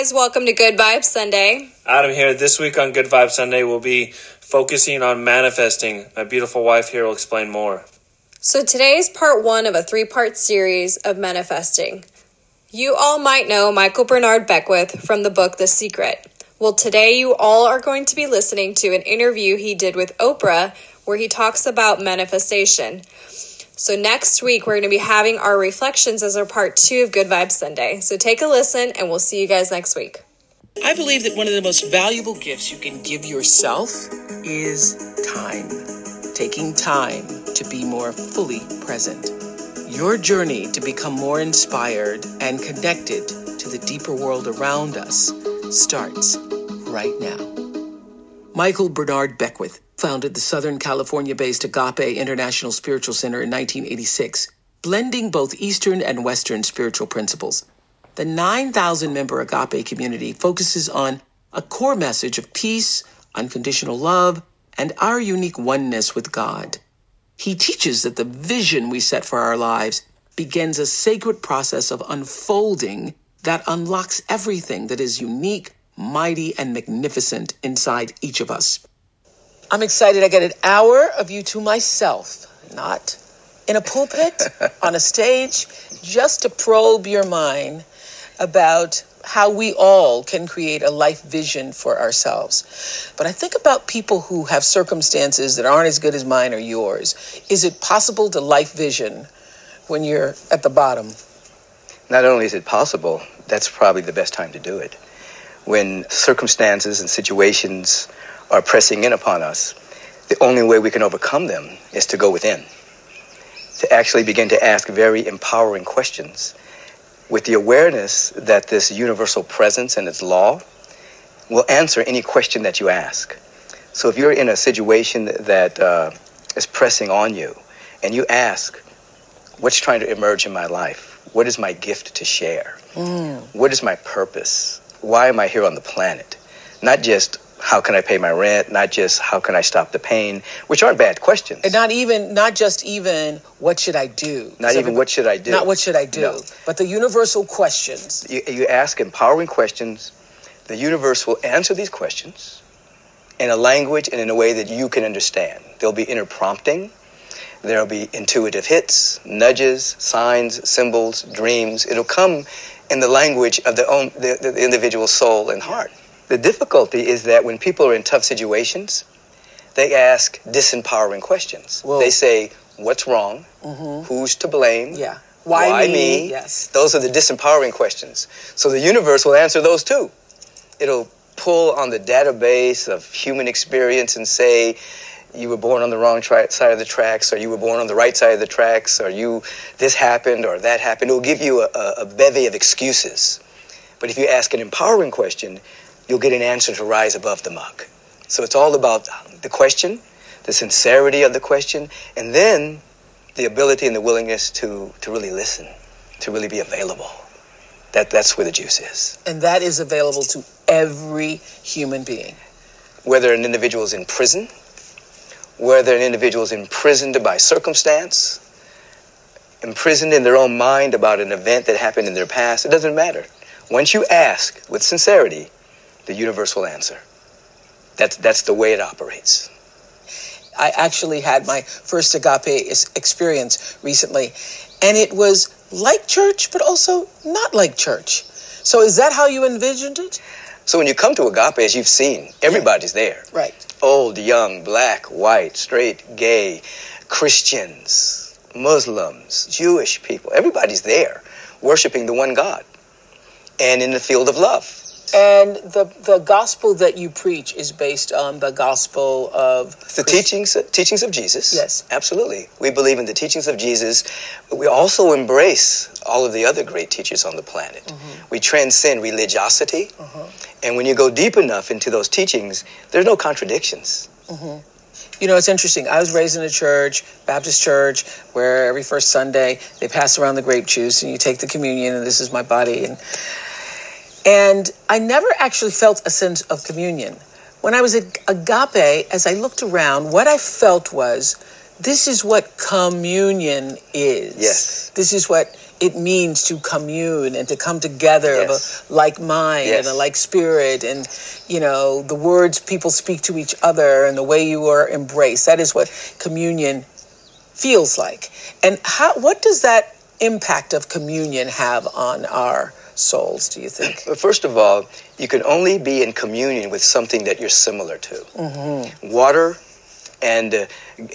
guys, welcome to Good Vibes Sunday. Adam here. This week on Good Vibes Sunday, we'll be focusing on manifesting. My beautiful wife here will explain more. So, today is part one of a three part series of manifesting. You all might know Michael Bernard Beckwith from the book The Secret. Well, today you all are going to be listening to an interview he did with Oprah where he talks about manifestation. So next week we're going to be having our reflections as our part two of Good Vibes Sunday. So take a listen and we'll see you guys next week. I believe that one of the most valuable gifts you can give yourself is time. Taking time to be more fully present. Your journey to become more inspired and connected to the deeper world around us starts right now. Michael Bernard Beckwith founded the Southern California based Agape International Spiritual Center in 1986, blending both Eastern and Western spiritual principles. The 9,000 member Agape community focuses on a core message of peace, unconditional love, and our unique oneness with God. He teaches that the vision we set for our lives begins a sacred process of unfolding that unlocks everything that is unique, mighty, and magnificent inside each of us. I'm excited I get an hour of you to myself, not in a pulpit, on a stage, just to probe your mind about how we all can create a life vision for ourselves. But I think about people who have circumstances that aren't as good as mine or yours. Is it possible to life vision when you're at the bottom? Not only is it possible, that's probably the best time to do it. When circumstances and situations are pressing in upon us, the only way we can overcome them is to go within, to actually begin to ask very empowering questions with the awareness that this universal presence and its law will answer any question that you ask. So if you're in a situation that uh, is pressing on you and you ask, what's trying to emerge in my life? What is my gift to share? Mm. What is my purpose? Why am I here on the planet? Not just how can I pay my rent, not just how can I stop the pain, which aren't bad questions. And not even, not just even what should I do. Not even what should I do. Not what should I do, no. but the universal questions. You, you ask empowering questions. The universe will answer these questions in a language and in a way that you can understand. There'll be inner prompting. There'll be intuitive hits, nudges, signs, symbols, dreams. It'll come in the language of the, own, the, the individual soul and heart. The difficulty is that when people are in tough situations, they ask disempowering questions. Whoa. They say, What's wrong? Mm-hmm. Who's to blame? Yeah. Why, Why me? me? Yes. Those are the disempowering questions. So the universe will answer those too. It'll pull on the database of human experience and say, you were born on the wrong tri- side of the tracks, or you were born on the right side of the tracks, or you this happened or that happened. It will give you a, a bevy of excuses. But if you ask an empowering question, you'll get an answer to rise above the muck. So it's all about the question, the sincerity of the question, and then the ability and the willingness to, to really listen, to really be available. That, that's where the juice is. And that is available to every human being. Whether an individual is in prison, whether an individual is imprisoned by circumstance, imprisoned in their own mind about an event that happened in their past, it doesn't matter. Once you ask with sincerity, the universe will answer. That's, that's the way it operates. I actually had my first agape experience recently, and it was like church, but also not like church. So, is that how you envisioned it? So, when you come to agape, as you've seen, everybody's there. Right. Old, young, black, white, straight, gay, Christians, Muslims, Jewish people. Everybody's there worshiping the one God and in the field of love. And the the gospel that you preach is based on the gospel of the Christ- teachings teachings of Jesus. Yes, absolutely. We believe in the teachings of Jesus. But we also embrace all of the other great teachers on the planet. Mm-hmm. We transcend religiosity, mm-hmm. and when you go deep enough into those teachings, there's no contradictions. Mm-hmm. You know, it's interesting. I was raised in a church, Baptist church, where every first Sunday they pass around the grape juice and you take the communion, and this is my body and and I never actually felt a sense of communion. When I was at Agape, as I looked around, what I felt was this is what communion is. Yes. This is what it means to commune and to come together Yes. of a like mind Yes. and a like spirit and you know the words people speak to each other and the way you are embraced. That is what communion feels like. And how what does that impact of communion have on our souls, do you think? But first of all, you can only be in communion with something that you're similar to. Mm-hmm. Water and uh,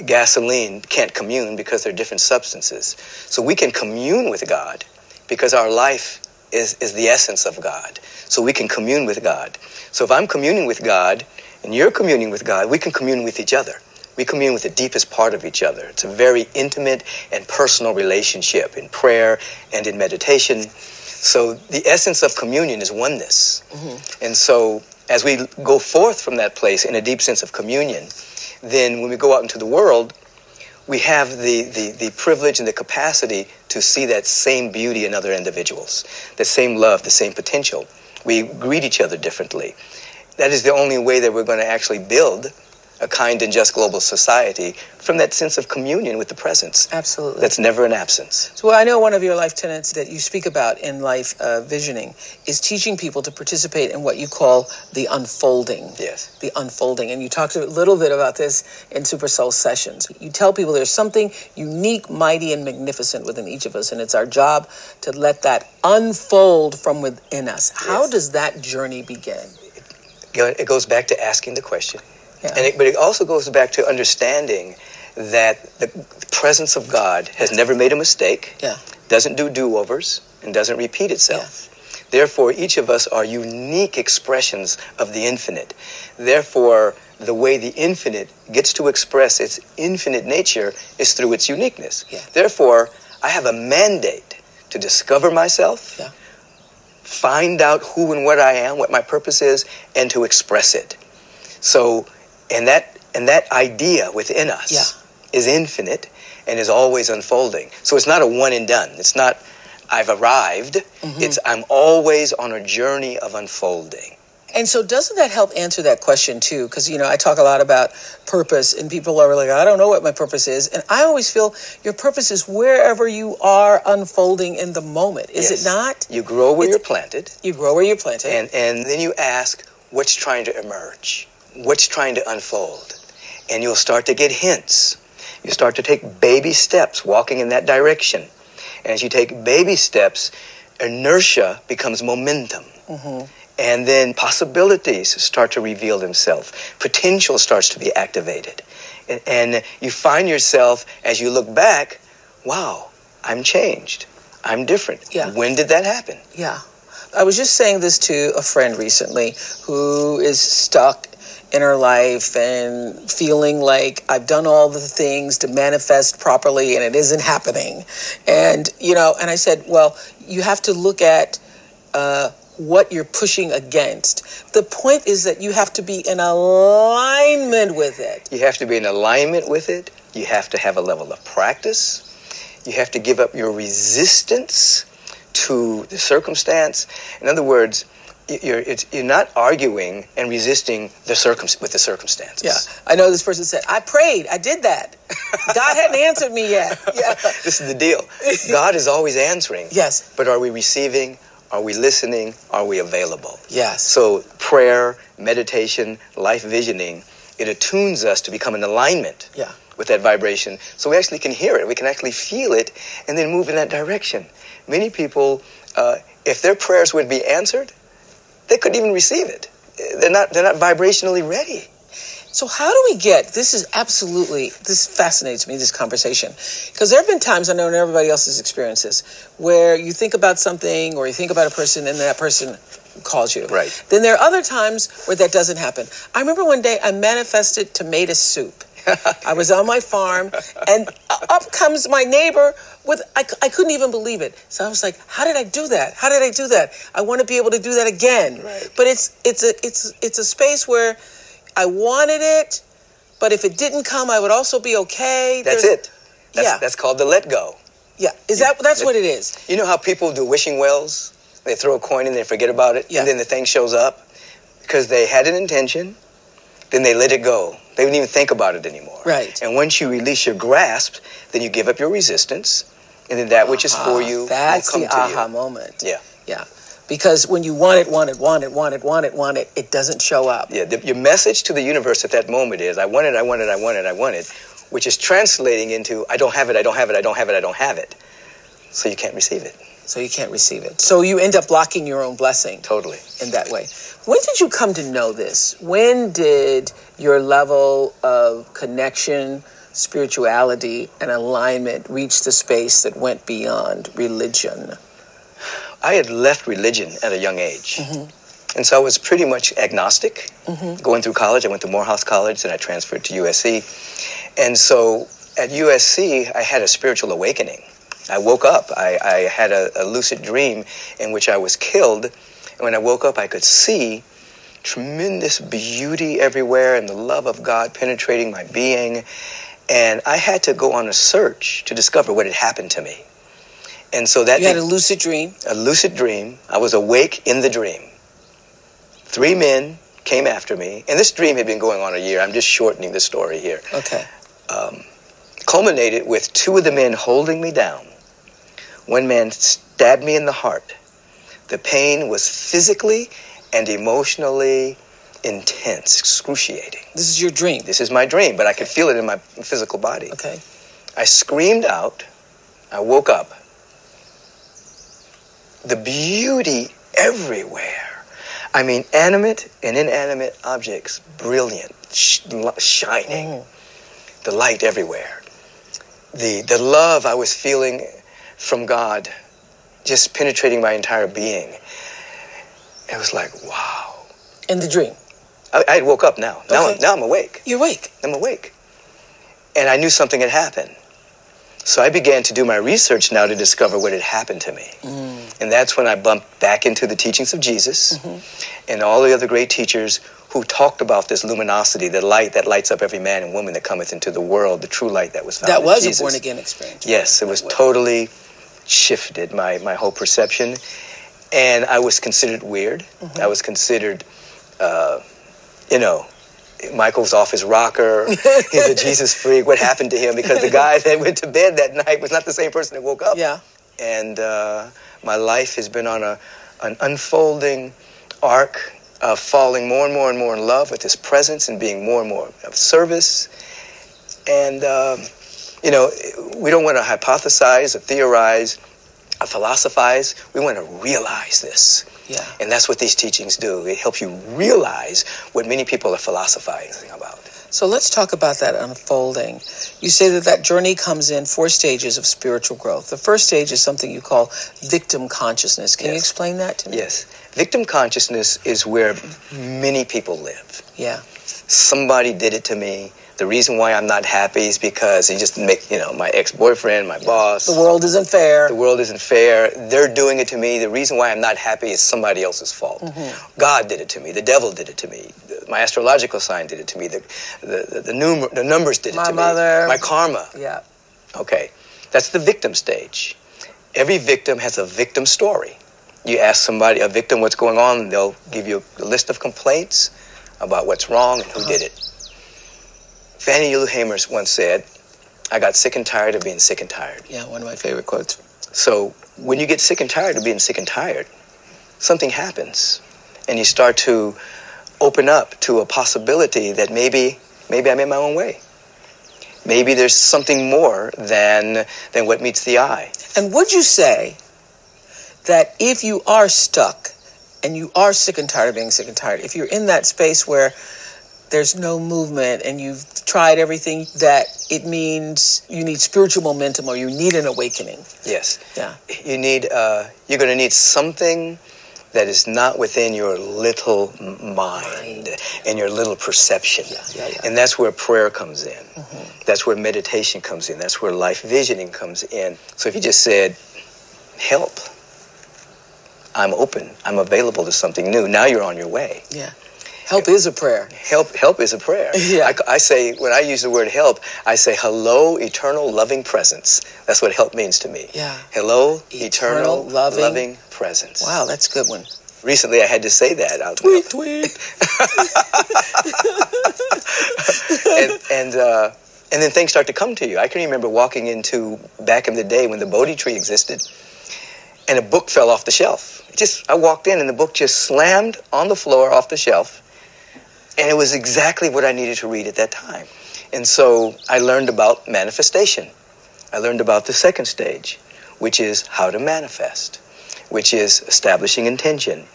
gasoline can't commune because they're different substances. So we can commune with God because our life is, is the essence of God. So we can commune with God. So if I'm communing with God and you're communing with God, we can commune with each other. We commune with the deepest part of each other. It's a very intimate and personal relationship in prayer and in meditation. So the essence of communion is oneness. Mm-hmm. And so as we go forth from that place in a deep sense of communion, then when we go out into the world, we have the, the, the privilege and the capacity to see that same beauty in other individuals, the same love, the same potential. We greet each other differently. That is the only way that we're going to actually build a kind and just global society from that sense of communion with the presence. Absolutely. That's never an absence. So I know one of your life tenets that you speak about in life uh, visioning is teaching people to participate in what you call the unfolding. Yes. The unfolding. And you talked a little bit about this in Super Soul sessions. You tell people there's something unique, mighty, and magnificent within each of us, and it's our job to let that unfold from within us. How Yes. does that journey begin? It goes back to asking the question. Yeah. And it, but it also goes back to understanding that the presence of God has never made a mistake, Yeah. doesn't do do-overs, and doesn't repeat itself. Therefore, each of us are unique expressions of the infinite. Therefore, the way the infinite gets to express its infinite nature is through its uniqueness. Yeah. Therefore, I have a mandate to discover myself, Yeah. find out who and what I am, what my purpose is, and to express it. So, and that and that idea within us Yeah. is infinite and is always unfolding. So it's not a one and done. It's not I've arrived. Mm-hmm. It's I'm always on a journey of unfolding. And so, doesn't that help answer that question too? Because you know, I talk a lot about purpose, and people are like, "I don't know what my purpose is," and I always feel your purpose is wherever you are unfolding in the moment. Is Yes. it not? You grow where It's- you're planted, You grow where you're planted. and and then you ask what's trying to emerge, what's trying to unfold, and you'll start to get hints. You start to take baby steps, walking in that direction. And as you take baby steps, inertia becomes momentum. Mm-hmm. And then possibilities start to reveal themselves. Potential starts to be activated. And, and you find yourself, as you look back, wow, I'm changed. I'm different. Yeah. When did that happen? Yeah. I was just saying this to a friend recently who is stuck in her life and feeling like I've done all the things to manifest properly and it isn't happening. And, you know, and I said, well, you have to look at uh, what you're pushing against. The point is that you have to be in alignment with it. You have to be in alignment with it. You have to have a level of practice. You have to give up your resistance to the circumstance. In other words, you're, it's, you're not arguing and resisting the circum- with the circumstances. Yeah. I know this person said, I prayed, I did that. God hadn't answered me yet. Yeah. This is the deal. God is always answering. Yes. But are we receiving? Are we listening? Are we available? Yes. So prayer, meditation, life visioning, it attunes us to become in alignment Yeah. with that vibration. So we actually can hear it, we can actually feel it, and then move in that direction. Many people, uh, if their prayers would be answered, they couldn't even receive it. They're not. They're not vibrationally ready. So how do we get this is absolutely this fascinates me this conversation because there have been times I know in everybody else's experiences where you think about something or you think about a person and that person calls you. Right. Then there are other times where that doesn't happen. I remember one day I manifested tomato soup. I was on my farm and up comes my neighbor with I couldn't even believe it. So I was like, how did I do that? How did I do that? I want to be able to do that again. Right. But it's it's a it's it's a space where I wanted it, but if it didn't come, I would also be okay. That's There's- it. That's, Yeah. That's called the let go. Yeah. Is that that's what it is? You know how people do wishing wells? They throw a coin in, they forget about it, Yeah. and then the thing shows up because they had an intention, then they let it go. They don't even think about it anymore. Right. And once you release your grasp, then you give up your resistance, and then that which is for Ah, you That's will the come to aha you. moment. Yeah. Yeah. Because when you want it, want it, want it, want it, want it, want it, it doesn't show up. Yeah, the, your message to the universe at that moment is, I want it, I want it, I want it, I want it, which is translating into, I don't have it, I don't have it, I don't have it, I don't have it. So you can't receive it. So you can't receive it. So you end up blocking your own blessing Totally. in that way. When did you come to know this? When did your level of connection, spirituality, and alignment reach the space that went beyond religion? I had left religion at a young age. Mm-hmm. And so I was pretty much agnostic. Mm-hmm. Going through college, I went to Morehouse College, then I transferred to USC. And so at USC, I had a spiritual awakening. I woke up. I, I had a, a lucid dream in which I was killed. And when I woke up, I could see tremendous beauty everywhere and the love of God penetrating my being. And I had to go on a search to discover what had happened to me. And so that You had a lucid dream. a lucid dream. I was awake in the dream. Three men came after me, and this dream had been going on a year. I'm just shortening the story here. Okay. Um, culminated with two of the men holding me down. One man stabbed me in the heart. The pain was physically and emotionally intense, excruciating. This is your dream. This is my dream, but I could feel it in my physical body. Okay. I screamed out. I woke up. The beauty everywhere. I mean, animate and inanimate objects, brilliant, sh- shining. Mm. The light everywhere. The, the love I was feeling from God just penetrating my entire being. It was like, wow. In the dream. I, I woke up now. Now, Okay. I'm, now I'm awake. You're awake. I'm awake. And I knew something had happened. So I began to do my research now to discover what had happened to me. Mm. And that's when I bumped back into the teachings of Jesus mm-hmm. and all the other great teachers who talked about this luminosity, the light that lights up every man and woman that cometh into the world, the true light that was found That was a born again experience. Yes, it was totally shifted my, my whole perception. And I was considered weird. Mm-hmm. I was considered, uh, you know, Michael's off his rocker. He's a Jesus freak. What happened to him? Because the guy that went to bed that night was not the same person that woke up. Yeah. And uh, my life has been on a an unfolding arc of falling more and more and more in love with His presence and being more and more of service. And um, you know, we don't want to hypothesize or theorize or philosophize. We want to realize this. Yeah. And that's what these teachings do. It helps you realize what many people are philosophizing about. So let's talk about that unfolding. You say that that journey comes in four stages of spiritual growth. The first stage is something you call victim consciousness. Can you explain that to me? Yes. Victim consciousness is where many people live. Yeah. Somebody did it to me. The reason why I'm not happy is because he just make, you know, my ex-boyfriend, my boss. The world isn't fair. The world isn't fair. They're doing it to me. The reason why I'm not happy is somebody else's fault. Mm-hmm. God did it to me. The devil did it to me. My astrological sign did it to me. The the the, the, numer- the numbers did it My to mother. me. My karma. Yeah. Okay, that's the victim stage. Every victim has a victim story. You ask somebody, a victim, what's going on, they'll give you a list of complaints about what's wrong and who did it. Fannie Lou once said, I got sick and tired of being sick and tired. Yeah, one of my favorite quotes. So when you get sick and tired of being sick and tired, something happens, and you start to open up to a possibility that maybe maybe I'm in my own way. Maybe there's something more than than what meets the eye. And would you say that if you are stuck and you are sick and tired of being sick and tired, if you're in that space where there's no movement and you've tried everything, that it means you need spiritual momentum or you need an awakening? Yes. Yeah. You need uh, you're going to need something that is not within your little mind and your little perception. yeah, yeah. And that's where prayer comes in. That's where meditation comes in. That's where life visioning comes in. So if you just said, help, I'm open, I'm available to something new, now you're on your way. Yeah. Help is a prayer. Help, help is a prayer. Yeah. I, I say, when I use the word help, I say, hello, eternal loving presence. That's what help means to me. Yeah. Hello, Eternal eternal, loving- loving, presence. Wow, that's a good one. recently I had to say that out Tweet, tweet. and and uh, and then things start to come to you. I can remember walking into back in the day when the Bodhi tree existed, and a book fell off the shelf. It just I walked in and the book just slammed on the floor off the shelf, and it was exactly what I needed to read at that time. And so I learned about manifestation. I learned about the second stage, which is how to manifest, which is establishing intention,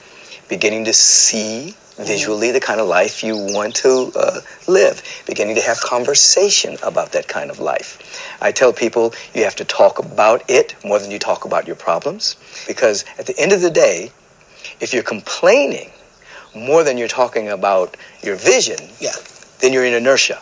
beginning to see visually the kind of life you want to uh, live, beginning to have conversation about that kind of life. I tell people you have to talk about it more than you talk about your problems, because at the end of the day, if you're complaining more than you're talking about your vision, Yeah. then you're in inertia.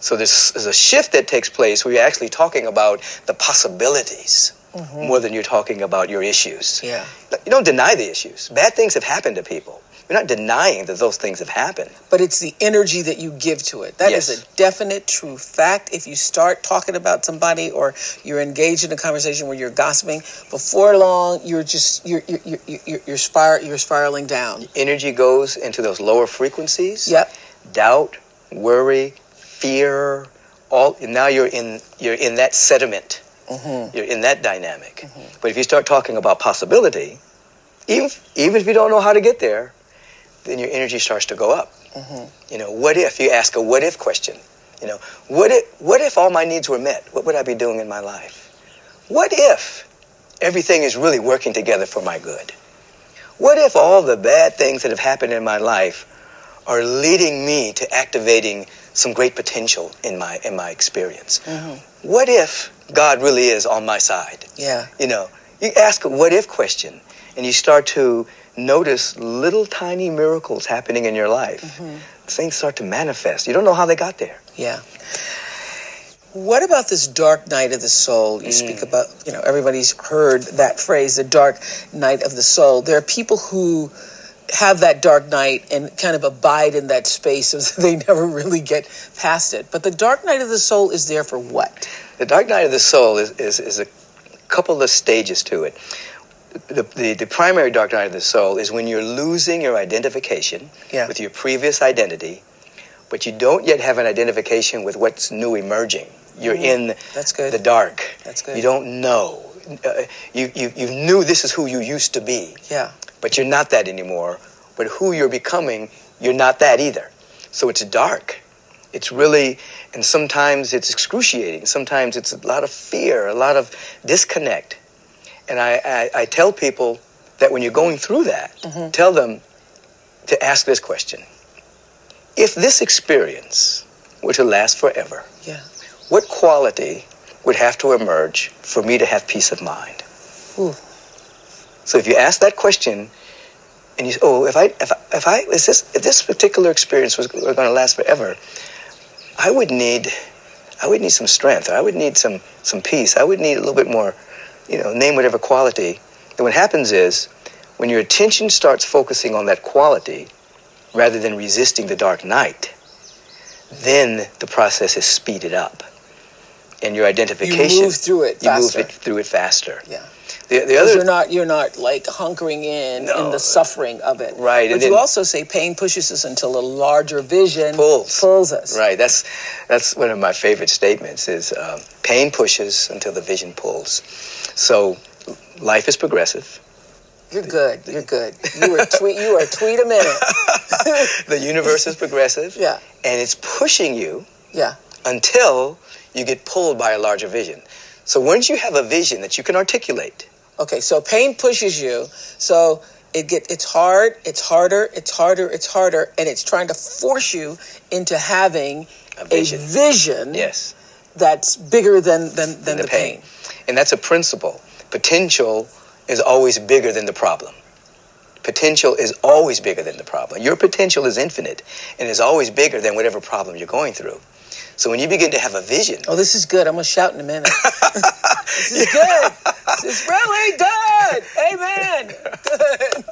So there's, there's a shift that takes place where you're actually talking about the possibilities mm-hmm. more than you're talking about your issues. Yeah. You don't deny the issues. Bad things have happened to people. You're not denying that those things have happened. But it's the energy that you give to it. That is Yes. a definite true fact. If you start talking about somebody or you're engaged in a conversation where you're gossiping, before long you're just you're you're you're, you're, you're, spir- you're spiraling down. Energy goes into those lower frequencies. Yep. Doubt, worry, fear, all now you're in you're in that sediment. Mm-hmm. You're in that dynamic. Mm-hmm. But if you start talking about possibility, even even if you don't know how to get there, then your energy starts to go up. Mhm. You know, what if you ask a what if question? You know, what if what if all my needs were met? What would I be doing in my life? What if everything is really working together for my good? What if all the bad things that have happened in my life are leading me to activating some great potential in my in my experience? Mhm. What if God really is on my side? Yeah. You know, you ask a what if question and you start to notice little tiny miracles happening in your life. Mhm. Things start to manifest. You don't know how they got there. Yeah. What about this dark night of the soul? You speak about, you know, everybody's heard that phrase, the dark night of the soul. There are people who have that dark night and kind of abide in that space so they never really get past it. But the dark night of the soul is there for what? The dark night of the soul is, is, is a couple of stages to it. The, the, the primary dark night of the soul is when you're losing your identification Yeah. with your previous identity, but you don't yet have an identification with what's new emerging. You're in That's good. the dark. That's good. You don't know. Uh, you, you, you knew this is who you used to be, Yeah. but you're not that anymore. But who you're becoming, you're not that either. So it's dark. It's really, and sometimes it's excruciating. Sometimes it's a lot of fear, a lot of disconnect. And I, I, I tell people that when you're going through that, Mhm. tell them to ask this question. If this experience were to last forever, Yeah. what quality would have to emerge for me to have peace of mind? Ooh. So if you ask that question, and you say, "Oh, if I, if I, if I, is this, if this particular experience was going to last forever, I would need, I would need some strength. I would need some, some peace. I would need a little bit more, you know, name whatever quality." And what happens is, when your attention starts focusing on that quality, rather than resisting the dark night, then the process is speeded up, and your identification. You move through it you faster. move it through it faster. Yeah. The, the other you're not you're not like hunkering in No. in the suffering of it. Right, But you then- also say pain pushes us until a larger vision Pulls. pulls us. Right. That's that's one of my favorite statements. Is um, pain pushes until the vision pulls. So life is progressive. You're good. You're good. You are tweet. You are tweet a minute. the universe is progressive, Yeah. and it's pushing you Yeah. until you get pulled by a larger vision. So once you have a vision that you can articulate, Okay. So pain pushes you. So it get it's hard. It's harder. It's harder. It's harder, and it's trying to force you into having a vision. a vision yes, that's bigger than than than the, pain. and that's a principle. Potential is always bigger than the problem. Potential is always bigger than the problem. Your potential is infinite and is always bigger than whatever problem you're going through. So when you begin to have a vision, Oh, this is good. I'm gonna shout in a minute. this is good. This is really good. Amen. Good.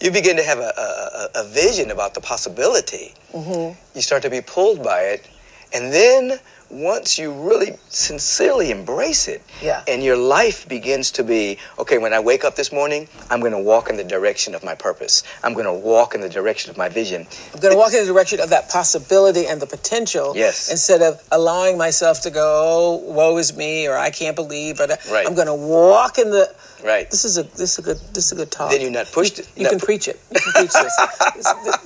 you begin to have a, a, a- vision about the possibility. hmm You start to be pulled by it, And then once you really sincerely embrace it, Yeah. and your life begins to be okay, when I wake up this morning, I'm going to walk in the direction of my purpose. I'm going to walk in the direction of my vision. I'm going to walk in the direction of that possibility and the potential. Yes. Instead of allowing myself to go, oh, woe is me, or I can't believe, or. Right. I'm going to walk in the. Right. This is a this is a good this is a good talk. Then you're not pushed. You not can pu- preach it. You can preach this.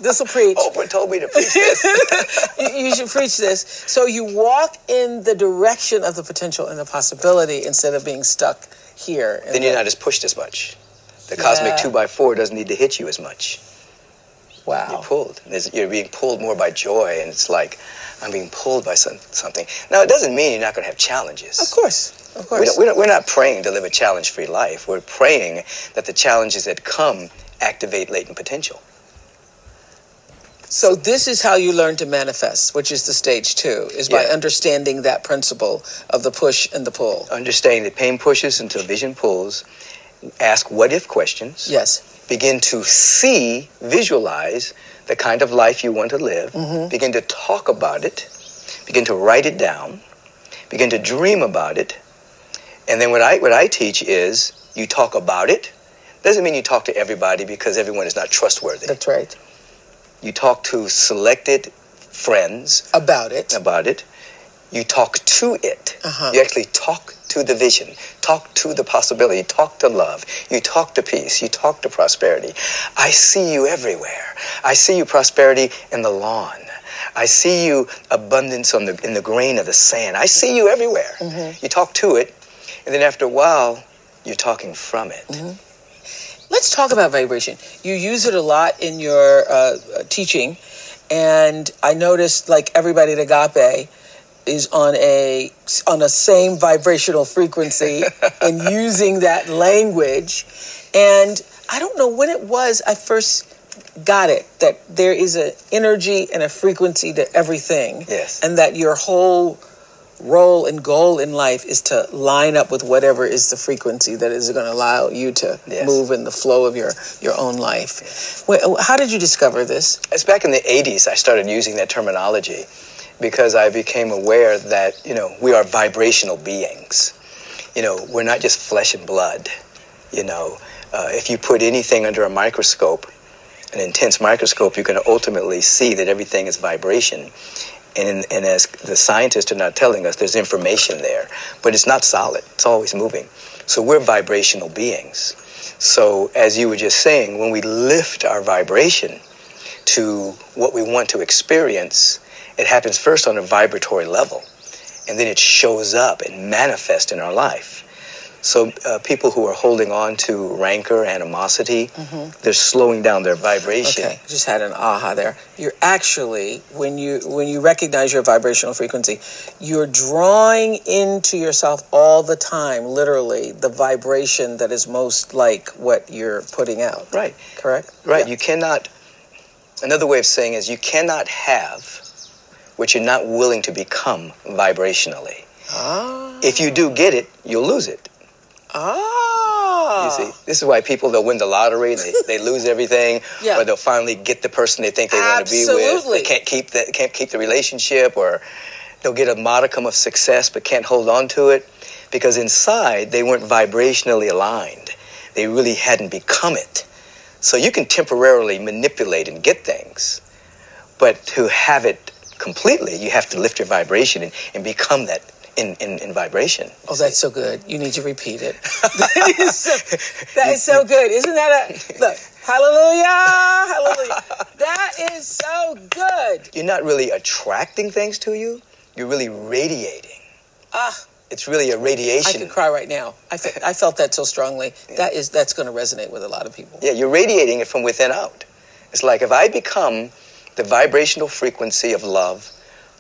This will preach. Oprah told me to preach this. you, you should preach this. So you walk in the direction of the potential and the possibility instead of being stuck here. then you're not as pushed as much. The cosmic Yeah. two by four doesn't need to hit you as much. You're pulled. There's- You're being pulled more by joy, and it's like I'm being pulled by some, something. Now, it doesn't mean you're not going to have challenges. Of course. Of course. We don't, we don't, we're not praying to live a challenge-free life. We're praying that the challenges that come activate latent potential. So this is how you learn to manifest, which is the stage two, is by Yeah. understanding that principle of the push and the pull. Understanding that pain pushes until vision pulls. Ask what-if questions. Yes. Begin to see, visualize the kind of life you want to live. Mhm. Begin to talk about it. Begin to write it down. Begin to dream about it. And then what I what I teach is you talk about it. Doesn't mean you talk to everybody because everyone is not trustworthy. That's right. You talk to selected friends About it. about it. You talk to it. Uh-huh. You actually talk to the vision, talk to the possibility, talk to love, you talk to peace, you talk to prosperity. I see you everywhere. I see you prosperity in the lawn. I see you abundance on the in the grain of the sand. I see you everywhere. Mhm. You talk to it, and then after a while, you're talking from it. Let's talk about vibration. You use it a lot in your uh, teaching, and I noticed like everybody at Agape is on a on a same vibrational frequency and using that language. And I don't know when it was I first got it that there is an energy and a frequency to everything, Yes. and that your whole role and goal in life is to line up with whatever is the frequency that is going to allow you to Yes. move in the flow of your your own life. Wait, How did you discover this? It's back in the 80s I started using that terminology because I became aware that, you know, we are vibrational beings. You know, we're not just flesh and blood. You know, uh, if you put anything under a microscope, an intense microscope, you can ultimately see that everything is vibration. And, and as the scientists are not telling us, there's information there, but it's not solid. It's always moving. So we're vibrational beings. So as you were just saying, when we lift our vibration to what we want to experience, it happens first on a vibratory level, and then it shows up and manifests in our life. So uh, people who are holding on to rancor, animosity, they're slowing down their vibration. Okay, just had an aha there. You're actually when you when you recognize your vibrational frequency, you're drawing into yourself all the time, literally, the vibration that is most like what you're putting out. Right, Correct? right. Yeah. You cannot. Another way of saying is you cannot have what you're not willing to become vibrationally. Ah. If you do get it, you'll lose it. Ah. You see, this is why people they'll win the lottery, they, they lose everything, Yeah. or they'll finally get the person they think they want to be with. They can't keep that, can't keep the relationship, or they'll get a modicum of success but can't hold on to it because inside they weren't vibrationally aligned. They really hadn't become it. So you can temporarily manipulate and get things, but to have it completely, you have to lift your vibration and, and become that in, in, in vibration. Oh, that's so good. You need to repeat it. that, is so, that is so good. Isn't that a look? Hallelujah! Hallelujah! That is so good. You're not really attracting things to you. You're really radiating. Ah, It's really a radiation. I could cry right now. I, fe- I felt that so strongly. That is that's going to resonate with a lot of people. Yeah, you're radiating it from within out. It's like if I become the vibrational frequency of love,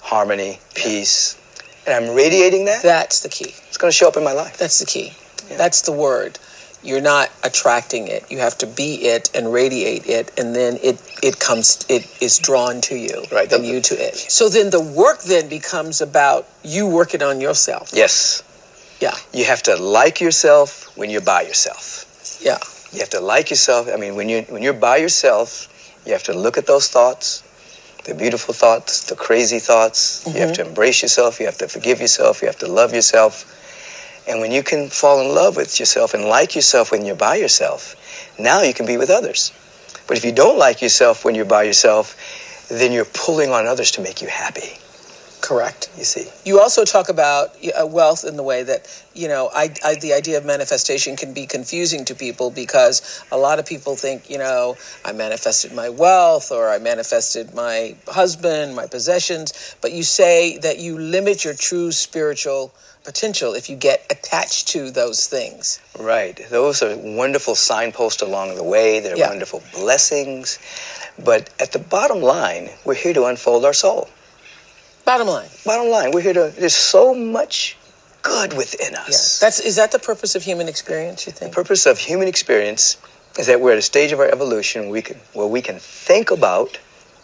harmony, peace, and I'm radiating that, That's the key. it's going to show up in my life. That's the key. Yeah. That's the word. You're not attracting it. You have to be it and radiate it, and then it it comes. It is drawn to you, Right. and you to it. So then the work then becomes about you working on yourself. Yes. Yeah. You have to like yourself when you're by yourself. Yeah. You have to like yourself. I mean, when you when you're by yourself, you have to look at those thoughts, the beautiful thoughts, the crazy thoughts. You have to mm-hmm. embrace yourself. You have to forgive yourself. You have to love yourself. And when you can fall in love with yourself and like yourself when you're by yourself, now you can be with others. But if you don't like yourself when you're by yourself, then you're pulling on others to make you happy. Correct. You see. You also talk about uh, wealth in the way that, you know, I, I, the idea of manifestation can be confusing to people because a lot of people think, you know, I manifested my wealth or I manifested my husband, my possessions. But you say that you limit your true spiritual potential if you get attached to those things. Right. Those are wonderful signposts along the way. They're Yeah. wonderful blessings. But at the bottom line, we're here to unfold our soul. Bottom line. Bottom line, we're here to, there's so much good within Yeah. us. That's is that the purpose of human experience, you think? the purpose of human experience is that we're at a stage of our evolution we can, where we can think about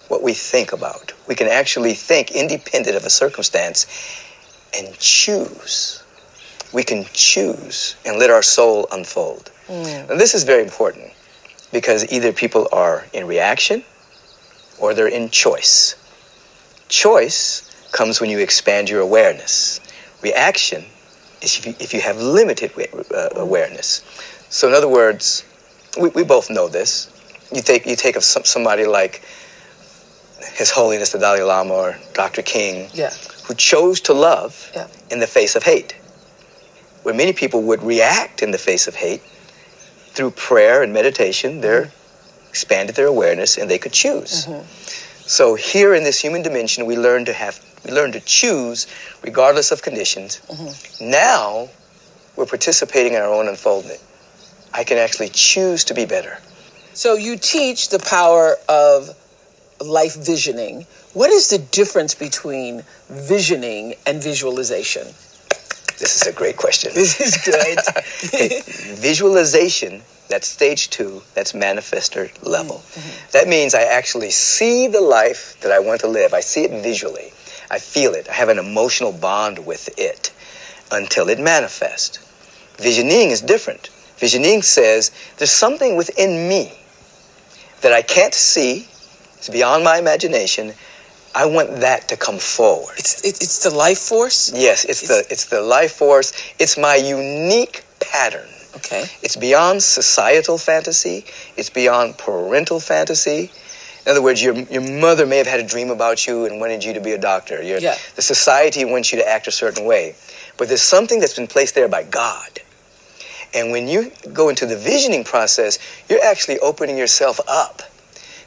what we think about. We can actually think independent of a circumstance and choose. We can choose and let our soul unfold. Mm. And this is very important because either people are in reaction or they're in choice. Choice comes when you expand your awareness. Reaction is if you, if you have limited uh, awareness. So, in other words, we, we both know this. You take you take of some, somebody like His Holiness the Dalai Lama or Dr. King, Yeah. who chose to love Yeah. in the face of hate. Where many people would react in the face of hate through prayer and meditation, they expanded their awareness and they could choose. So here in this human dimension, we learn to have we learn to choose regardless of conditions. Mm-hmm. Now we're participating in our own unfoldment. I can actually choose to be better. So you teach the power of life visioning. What is the difference between visioning and visualization? This is a great question. This is good. Okay, Visualization, that's stage two, that's manifester level. Mm-hmm. That means I actually see the life that I want to live. I see it visually. I feel it. I have an emotional bond with it until it manifests. Visioning is different. Visioning says there's something within me that I can't see, it's beyond my imagination. I want that to come forward. It's it, it's the life force. Yes, it's the it's the life force. It's my unique pattern. Okay. It's beyond societal fantasy. It's beyond parental fantasy. In other words, your, your mother may have had a dream about you and wanted you to be a doctor. Your, Yeah. The society wants you to act a certain way. But there's something that's been placed there by God. And when you go into the visioning process, you're actually opening yourself up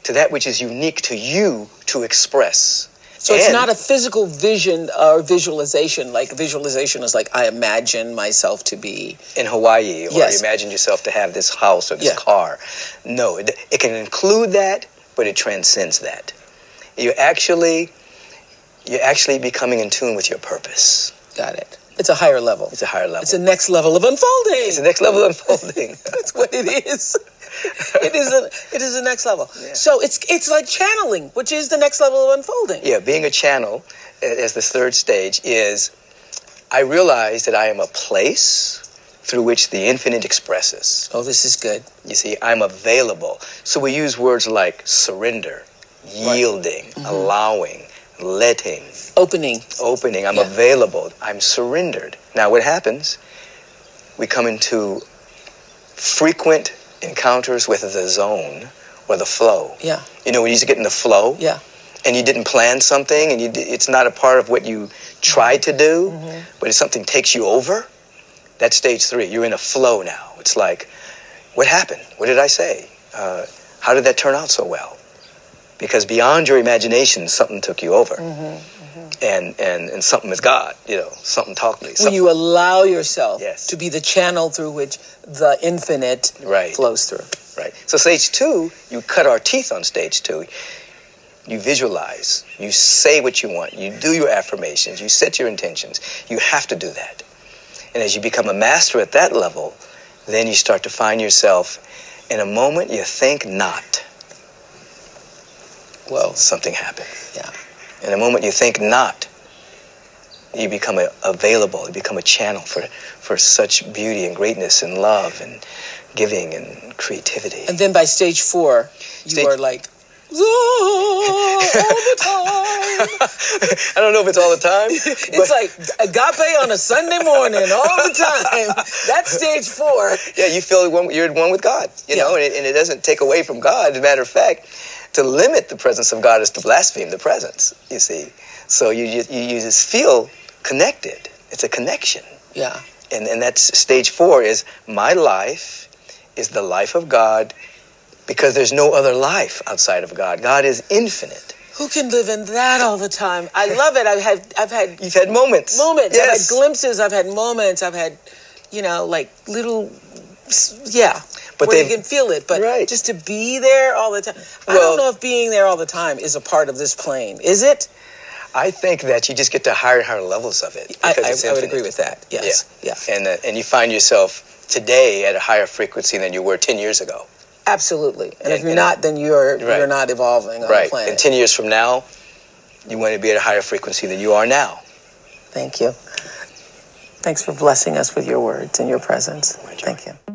to that which is unique to you to express. So it's not a physical vision or visualization. Like visualization is like I imagine myself to be. in Hawaii, or Yes. you imagine yourself to have this house or this Yeah. car. No, it, it can include that, but it transcends that. You're actually, you're actually becoming in tune with your purpose. Got it. It's a higher level. It's a higher level. It's a next level of unfolding. It's the next level of unfolding. That's what it is. it is a it is the next level. Yeah. So it's it's like channeling, which is the next level of unfolding. yeah, being a channel as the third stage is, I realize that I am a place through which the infinite expresses. Oh, this is good. You see, I'm available. So we use words like surrender, yielding, allowing, letting, Opening. opening. I'm Yeah. available. I'm surrendered. Now, what happens? We come into frequent encounters with the zone or the flow. Yeah. You know, when you used to get in the flow Yeah. and you didn't plan something and you, it's not a part of what you tried to do, Mm-hmm. but if something takes you over, that's stage three. You're in a flow now. It's like, what happened? What did I say? Uh, how did that turn out so well? Because beyond your imagination, something took you over. Mm-hmm. And, and, and something is God, you know, something talked to me. When something- you allow yourself Yes. to be the channel through which the infinite Right. flows through. Right. So stage two, you cut our teeth on stage two. You visualize. You say what you want. You do your affirmations. You set your intentions. You have to do that. And as you become a master at that level, then you start to find yourself in a moment you think not. Well, something happened. Yeah. In a moment you think not, you become a, available. You become a channel for, for such beauty and greatness and love and giving and creativity. And then by stage four, you Stage- are like all the time. I don't know if it's all the time. It's like agape on a Sunday morning all the time. That's stage four. yeah, you feel one, you're one with God, you Yeah. know, and it, and it doesn't take away from God. As a matter of fact, to limit the presence of God is to blaspheme the presence. You see, so you just, you, you just feel connected. It's a connection, Yeah. and and that's stage four. Is my life is the life of God, because there's no other life outside of God. God is infinite. Who can live in that all the time? I love it. I've had I've had You've had moments, moments. Yes. I've had glimpses. I've had moments. I've had, you know, like little, yeah. But where you can feel it, but Right. just to be there all the time. I don't know if being there all the time is a part of this plane. Is it? I think that you just get to higher and higher levels of it. I, because I, I would agree with that. Yes. Yeah. and uh, and you find yourself today at a higher frequency than you were 10 years ago Absolutely. And Yeah, if you're and- not, then you're Right. you're not evolving on right the planet. and 10 years from now you want to be at a higher frequency than you are now Thank you. Thanks for blessing us with your words and your presence. Thank you.